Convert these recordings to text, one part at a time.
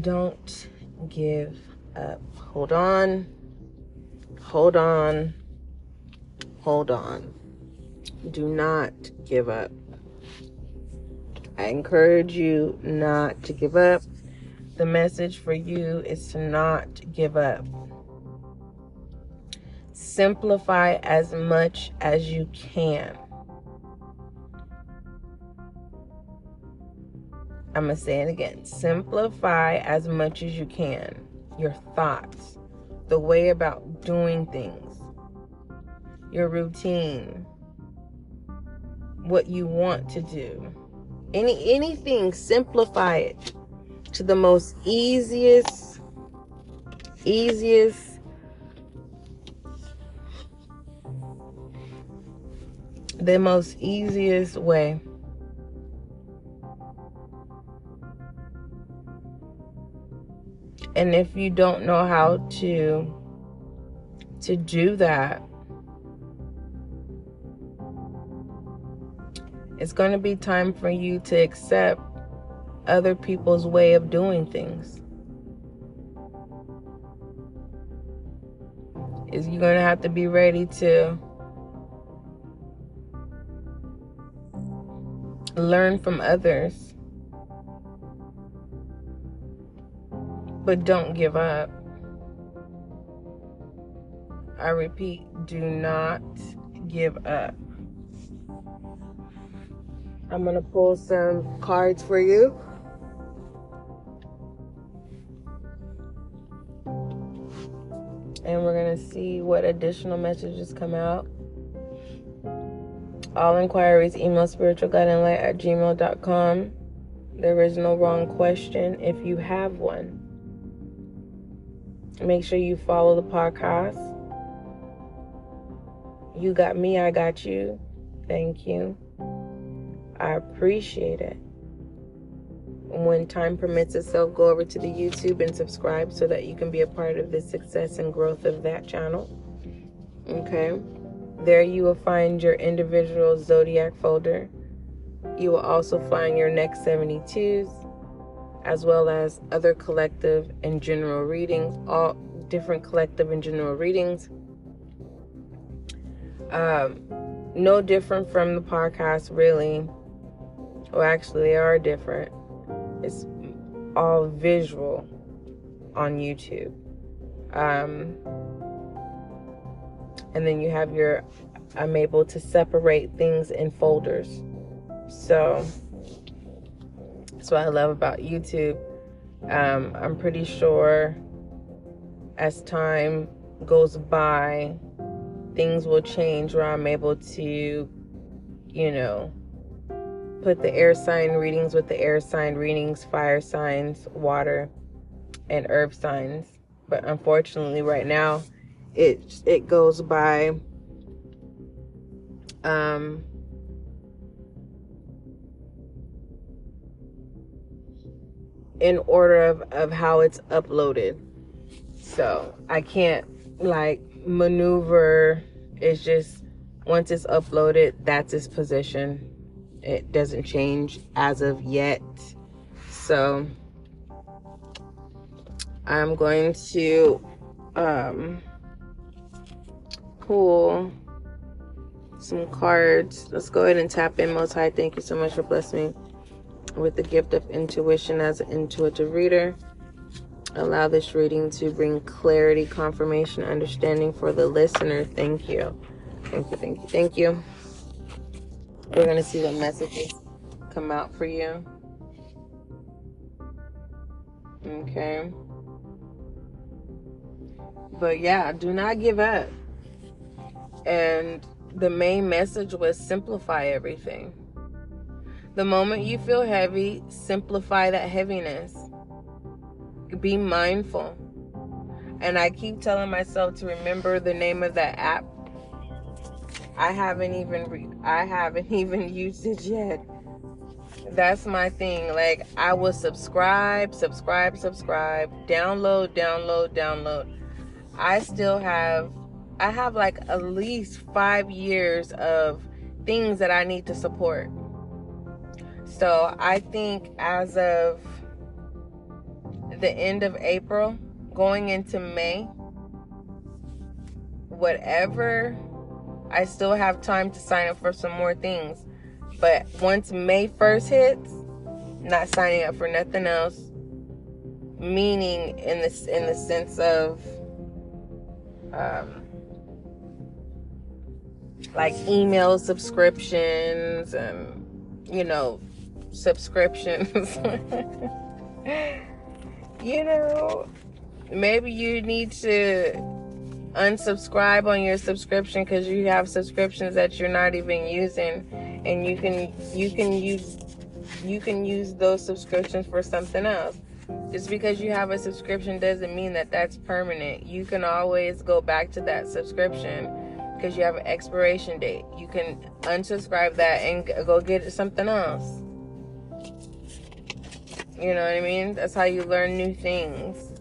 don't give up. Hold on. Hold on. Hold on. Do not give up. I encourage you not to give up. The message for you is to not give up. Simplify as much as you can. I'm going to say it again. Simplify as much as you can your thoughts, the way about doing things, your routine, what you want to do. Any anything, simplify it to the most easiest easiest the most easiest way. And if you don't know how to to do that, it's going to be time for you to accept other people's way of doing things. Is you're going to have to be ready to learn from others. But don't give up. I repeat, do not give up. I'm going to pull some cards for you. And we're going to see what additional messages come out. All inquiries, email spiritualguidinglight at gmail.com. There is no wrong question if you have one. Make sure you follow the podcast. You got me, I got you. Thank you. I appreciate it. When time permits itself, go over to the YouTube and subscribe so that you can be a part of the success and growth of that channel. Okay. There you will find your individual zodiac folder. You will also find your next 72s, as well as other collective and general readings, all different collective and general readings. Um, no different from the podcast, really. Well, actually, they are different. It's all visual on YouTube. Um, and then you have your I'm able to separate things in folders. So that's what I love about YouTube. Um, I'm pretty sure as time goes by, things will change where I'm able to, you know, put the air sign readings with the air sign readings, fire signs, water, and earth signs. But unfortunately, right now, it it goes by um in order of, of how it's uploaded. So I can't like maneuver. It's just once it's uploaded, that's its position. It doesn't change as of yet. So I'm going to um pull some cards. Let's go ahead and tap in Most High. Thank you so much for blessing me with the gift of intuition as an intuitive reader. Allow this reading to bring clarity, confirmation, understanding for the listener. Thank you. Thank you, thank you, thank you. We're going to see what messages come out for you. Okay. But yeah, do not give up. And the main message was simplify everything. The moment you feel heavy, simplify that heaviness. Be mindful. And I keep telling myself to remember the name of that app. I haven't even re- I haven't even used it yet. That's my thing. Like I will subscribe, subscribe, subscribe, download, download, download. I still have I have like at least five years of things that I need to support. So I think as of the end of April, going into May, whatever, I still have time to sign up for some more things. But once May 1st hits, not signing up for nothing else. Meaning in this in the sense of um, like email subscriptions and you know subscriptions. you know, maybe you need to unsubscribe on your subscription because you have subscriptions that you're not even using and you can you can use you can use those subscriptions for something else. Just because you have a subscription doesn't mean that that's permanent. You can always go back to that subscription because you have an expiration date. You can unsubscribe that and go get something else you know what i mean that's how you learn new things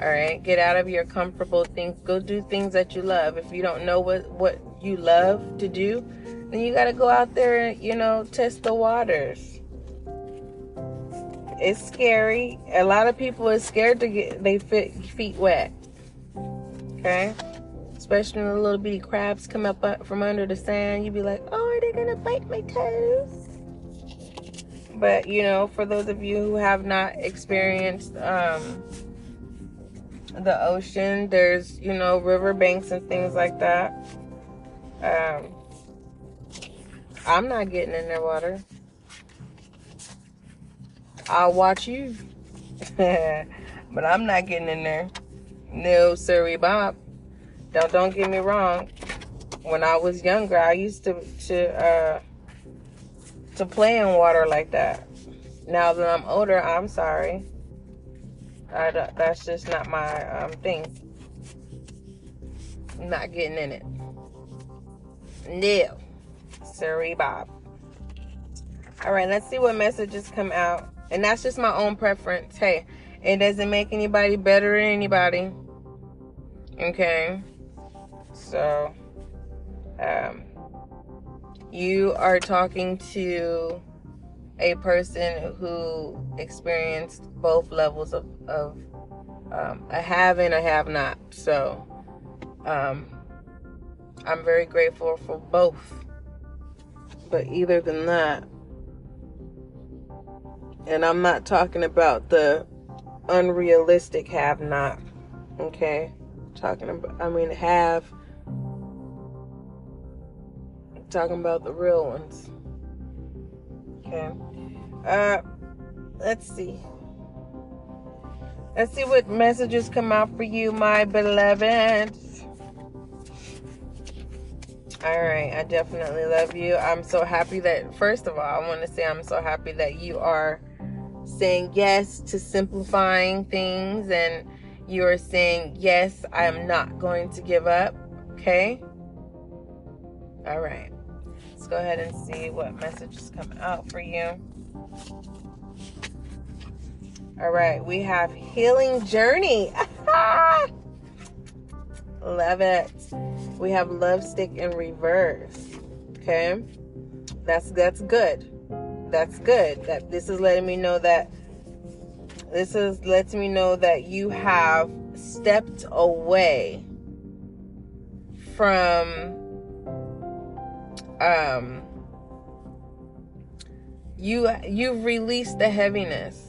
all right, get out of your comfortable things. Go do things that you love. If you don't know what what you love to do, then you got to go out there and you know test the waters. It's scary. A lot of people are scared to get their feet wet. Okay, especially when the little bitty crabs come up uh, from under the sand. You'd be like, oh, are they gonna bite my toes? But you know, for those of you who have not experienced um, the ocean. There's, you know, riverbanks and things like that. Um, I'm not getting in their water. I'll watch you. but I'm not getting in there. No, sorry, Bob. Don't don't get me wrong. When I was younger, I used to to uh, to play in water like that. Now that I'm older, I'm sorry. I that's just not my um, thing. I'm not getting in it. No. Sorry, Bob. All right, let's see what messages come out. And that's just my own preference. Hey, it doesn't make anybody better than anybody. Okay. So, um, you are talking to a person who experienced both levels of, of um, a have and a have not. So um, I'm very grateful for both. But either than that, and I'm not talking about the unrealistic have not. Okay? Talking about, I mean, have. Talking about the real ones. Okay. Uh, let's see. Let's see what messages come out for you, my beloved. All right, I definitely love you. I'm so happy that, first of all, I want to say I'm so happy that you are saying yes to simplifying things and you are saying, yes, I am not going to give up. Okay? All right. Let's go ahead and see what messages come out for you. All right, we have Healing Journey. Love it. We have Love Sick in reverse. Okay? That's that's good. That's good. That this is letting me know that this is letting me know that you have stepped away from um you you've released the heaviness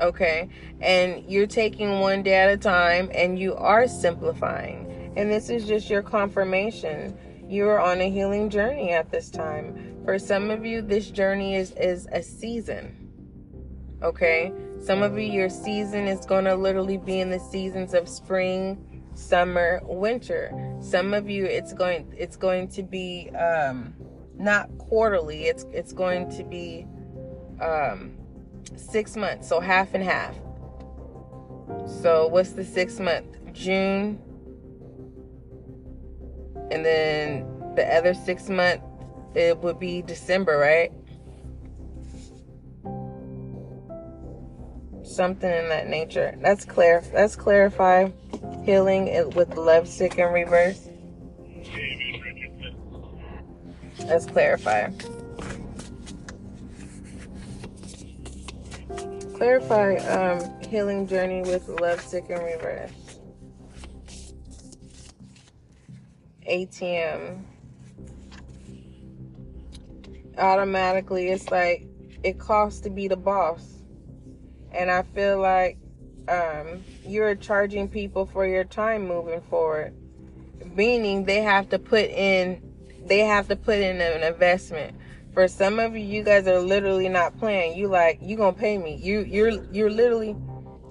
okay? And you're taking one day at a time and you are simplifying. And this is just your confirmation. You are on a healing journey at this time. For some of you this journey is is a season okay? Some of you your season is going to literally be in the seasons of spring summer winter some of you it's going it's going to be um not quarterly. It's it's going to be um, six months, so half and half. So what's the six month? June, and then the other six month it would be December, right? Something in that nature. That's clear. Let's clarify healing it with love sick in reverse. Let's clarify. Clarify um, healing journey with love sick in reverse. ATM. Automatically, it's like it costs to be the boss. And I feel like um, you're charging people for your time moving forward, meaning they have to put in they have to put in an investment. For some of you, you guys are literally not playing. You like you gonna pay me. You you're you're literally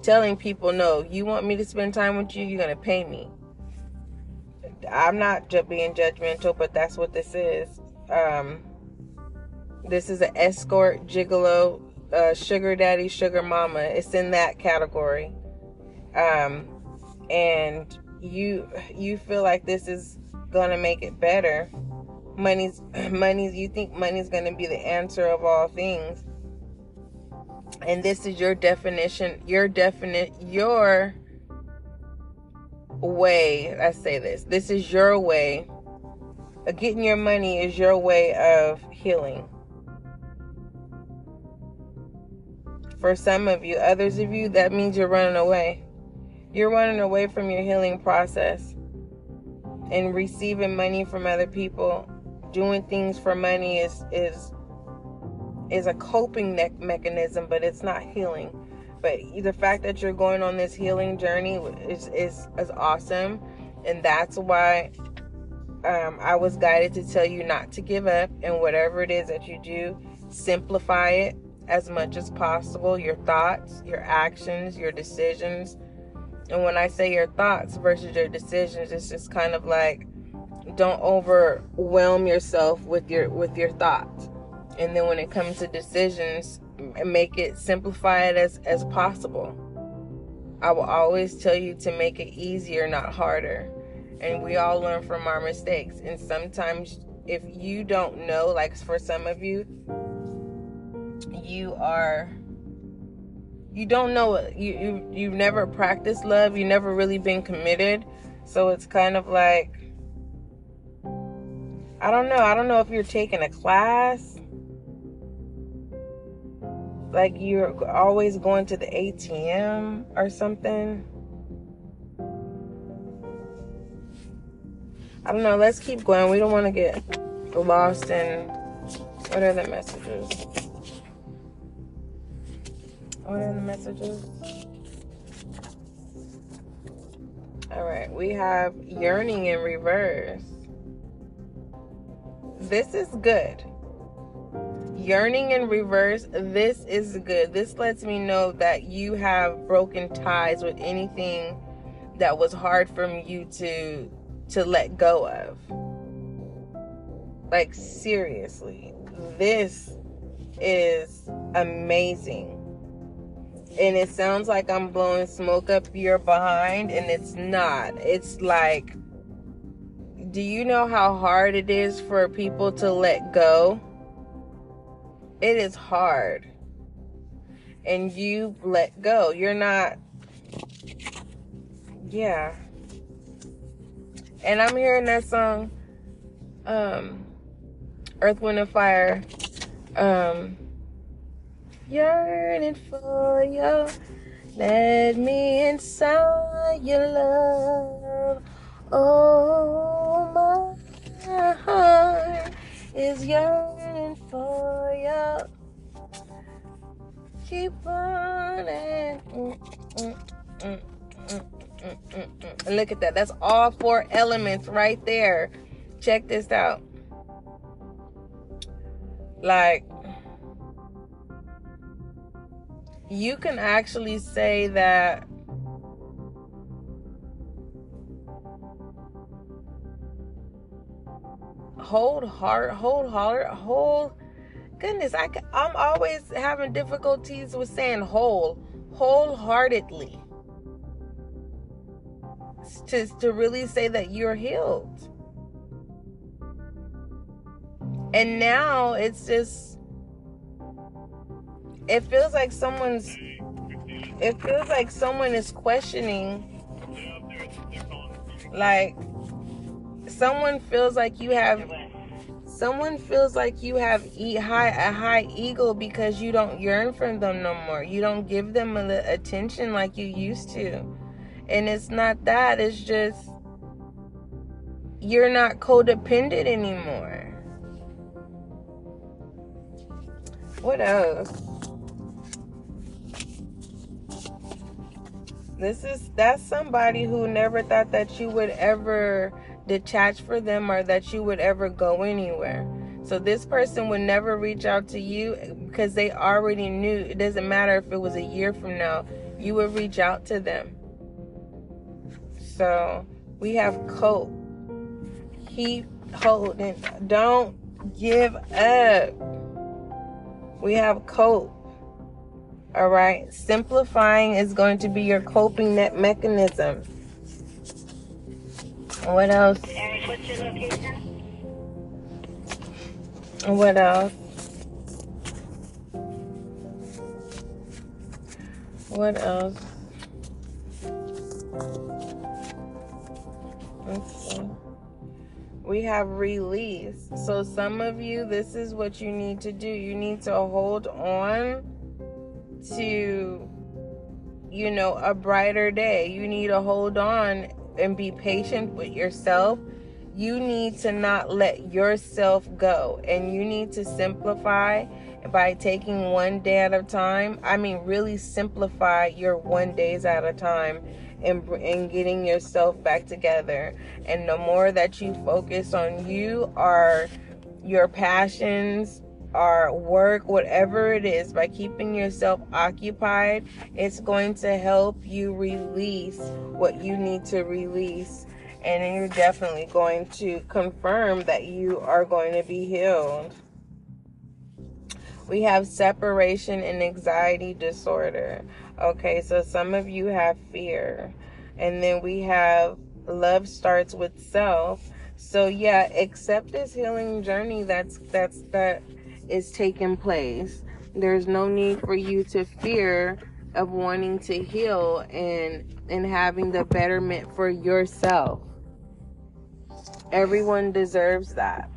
telling people no. You want me to spend time with you? You're gonna pay me. I'm not just being judgmental, but that's what this is. Um, this is an escort, gigolo, uh, sugar daddy, sugar mama. It's in that category. Um, and you you feel like this is gonna make it better. Money's money's you think money's gonna be the answer of all things. And this is your definition, your definite your way. I say this. This is your way. Getting your money is your way of healing. For some of you, others of you, that means you're running away. You're running away from your healing process and receiving money from other people. Doing things for money is is is a coping mechanism, but it's not healing. But the fact that you're going on this healing journey is is, is awesome, and that's why um, I was guided to tell you not to give up, and whatever it is that you do, simplify it as much as possible your thoughts, your actions, your decisions. And when I say your thoughts versus your decisions, it's just kind of like don't overwhelm yourself with your with your thoughts. And then when it comes to decisions, make it simplify it as as possible. I will always tell you to make it easier, not harder. And we all learn from our mistakes. And sometimes if you don't know, like for some of you, you are you don't know you, you you've never practiced love you never really been committed. So it's kind of like i don't know i don't know if you're taking a class. Like you're always going to the atm or something. I don't know let's keep going. We don't want to get lost in what are the messages are the messages? All right, we have yearning in reverse. This is good. Yearning in reverse, this is good. This lets me know that you have broken ties with anything that was hard for you to to let go of. Like seriously, this is amazing and it sounds like I'm blowing smoke up your behind, and it's not. It's like, do you know how hard it is for people to let go? It is hard. And you let go. You're not, yeah. And I'm hearing that song, um, Earth, Wind, and Fire. Um, yearning for you. Let me inside your love. Oh, my heart is yearning for you. Keep running. Look at that. That's all four elements right there. Check this out. Like, you can actually say that hold heart hold heart hold goodness i i'm always having difficulties with saying whole wholeheartedly. To to really say that you're healed. And now it's just it feels like someone's it feels like someone is questioning like someone feels like you have someone feels like you have e- high a high ego because you don't yearn for them no more. You don't give them the attention like you used to. And it's not that, it's just you're not codependent anymore. What else? This is that's somebody who never thought that you would ever detach for them or that you would ever go anywhere. So this person would never reach out to you because they already knew it doesn't matter if it was a year from now, you would reach out to them. So we have cope. Keep holding. Don't give up. We have cope. All right. Simplifying is going to be your coping net mechanism. What else? Eric, what's your location? What else? What else? Let's. We have release. So, some of you, this is what you need to do. You need to hold on to, you know, a brighter day. You need to hold on and be patient with yourself, you need to not let yourself go. And you need to simplify by taking one day at a time. I mean, really simplify your one days at a time and, and getting yourself back together. And the more that you focus on you are your passions, or work, whatever it is, by keeping yourself occupied, it's going to help you release what you need to release. And you're definitely going to confirm that you are going to be healed. We have separation and anxiety disorder. Okay, so some of you have fear. And then we have love starts with self. So yeah, accept this healing journey that's that's that is taking place. There's no need for you to fear of wanting to heal and and having the betterment for yourself. Everyone deserves that.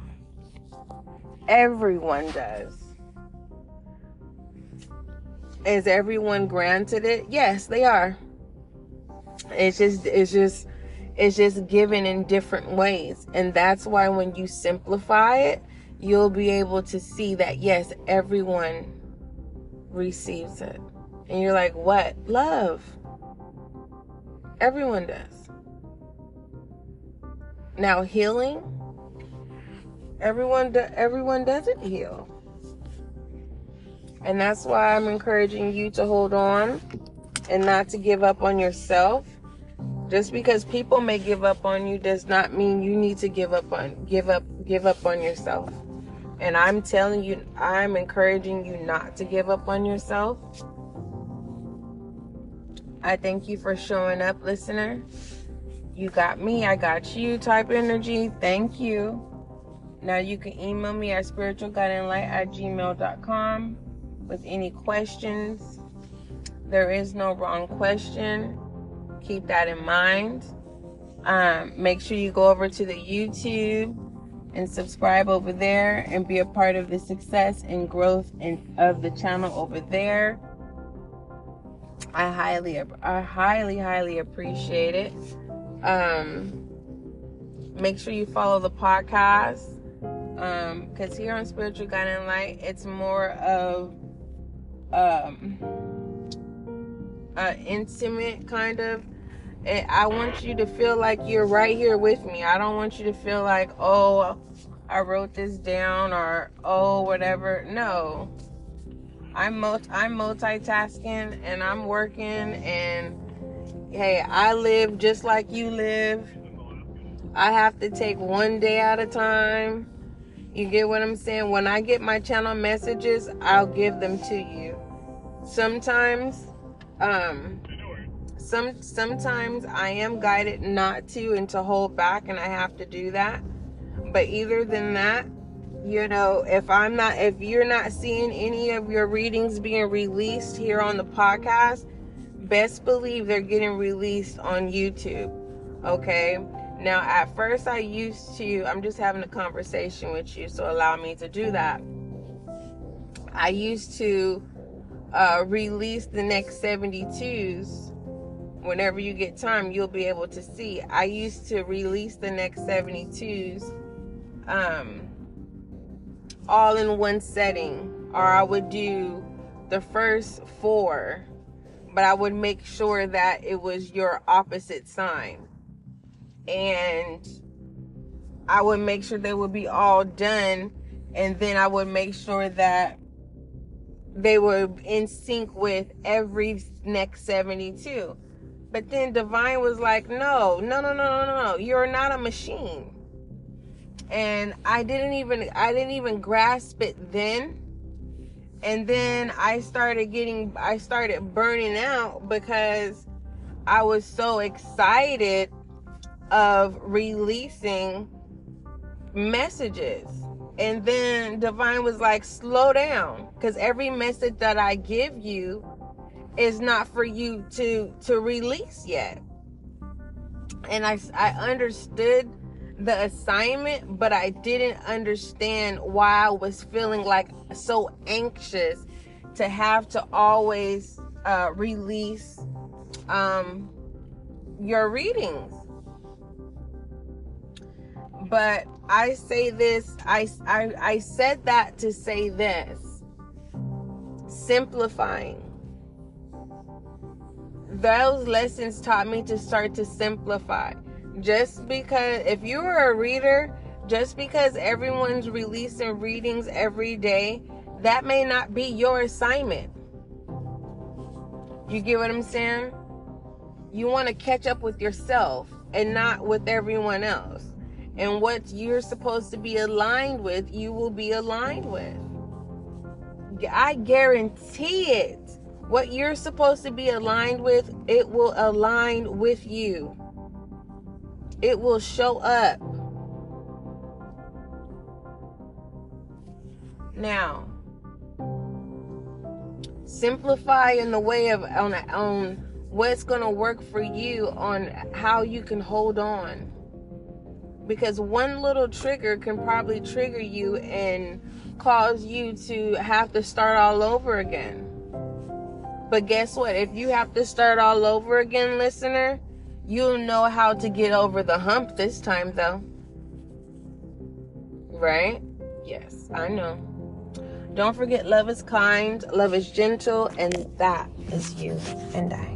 Everyone does. Is everyone granted it? Yes, they are. It's just it's just it's just given in different ways. And that's why when you simplify it, you'll be able to see that yes, everyone receives it. And you're like, what? Love. Everyone does. Now healing, everyone do, everyone doesn't heal. And that's why I'm encouraging you to hold on and not to give up on yourself. Just because people may give up on you does not mean you need to give up on give up give up on yourself. And I'm telling you, I'm encouraging you not to give up on yourself. I thank you for showing up, listener. You got me, I got you type energy. Thank you. Now you can email me at spiritualguidinglight at gmail.com with any questions. There is no wrong question. Keep that in mind. Um, make sure you go over to the YouTube and subscribe over there and be a part of the success and growth in, of the channel over there. I highly, I highly, highly appreciate it. Um, make sure you follow the podcast because um, here on Spiritual Guiding Light, it's more of um, an intimate kind of I want you to feel like you're right here with me. I don't want you to feel like, oh, I wrote this down or oh, whatever. No. I'm multi- I'm multitasking and I'm working and hey, I live just like you live. I have to take one day at a time. You get what I'm saying? When I get my channel messages, I'll give them to you. Sometimes um some sometimes I am guided not to and to hold back and I have to do that. But either than that, you know, if I'm not if you're not seeing any of your readings being released here on the podcast, best believe they're getting released on YouTube. Okay? Now, at first, I used to, I'm just having a conversation with you, so allow me to do that. I used to uh, release the next 72s. Whenever you get time, you'll be able to see. I used to release the next 72s um, all in one setting, or I would do the first four, but I would make sure that it was your opposite sign. And I would make sure they would be all done, and then I would make sure that they were in sync with every next 72. But then Divine was like, no, no, no, no, no, no, you're not a machine. And I didn't even I didn't even grasp it then. And then I started getting I started burning out because I was so excited of releasing messages and then Divine was like, slow down. Because every message that I give you is not for you to to release yet. And I, I understood the assignment, but I didn't understand why I was feeling like so anxious to have to always uh, release um, your readings. But I say this, I, I, I said that to say this simplifying. Those lessons taught me to start to simplify. Just because, if you are a reader, just because everyone's releasing readings every day, that may not be your assignment. You get what I'm saying? You want to catch up with yourself and not with everyone else and what you're supposed to be aligned with, you will be aligned with. I guarantee it. What you're supposed to be aligned with, it will align with you. It will show up. Now, simplify in the way of on on what's going to work for you on how you can hold on because one little trigger can probably trigger you and cause you to have to start all over again. But guess what? If you have to start all over again, listener, you'll know how to get over the hump this time, though. Right? Yes, I know. Don't forget, love is kind, love is gentle, and that is you and I.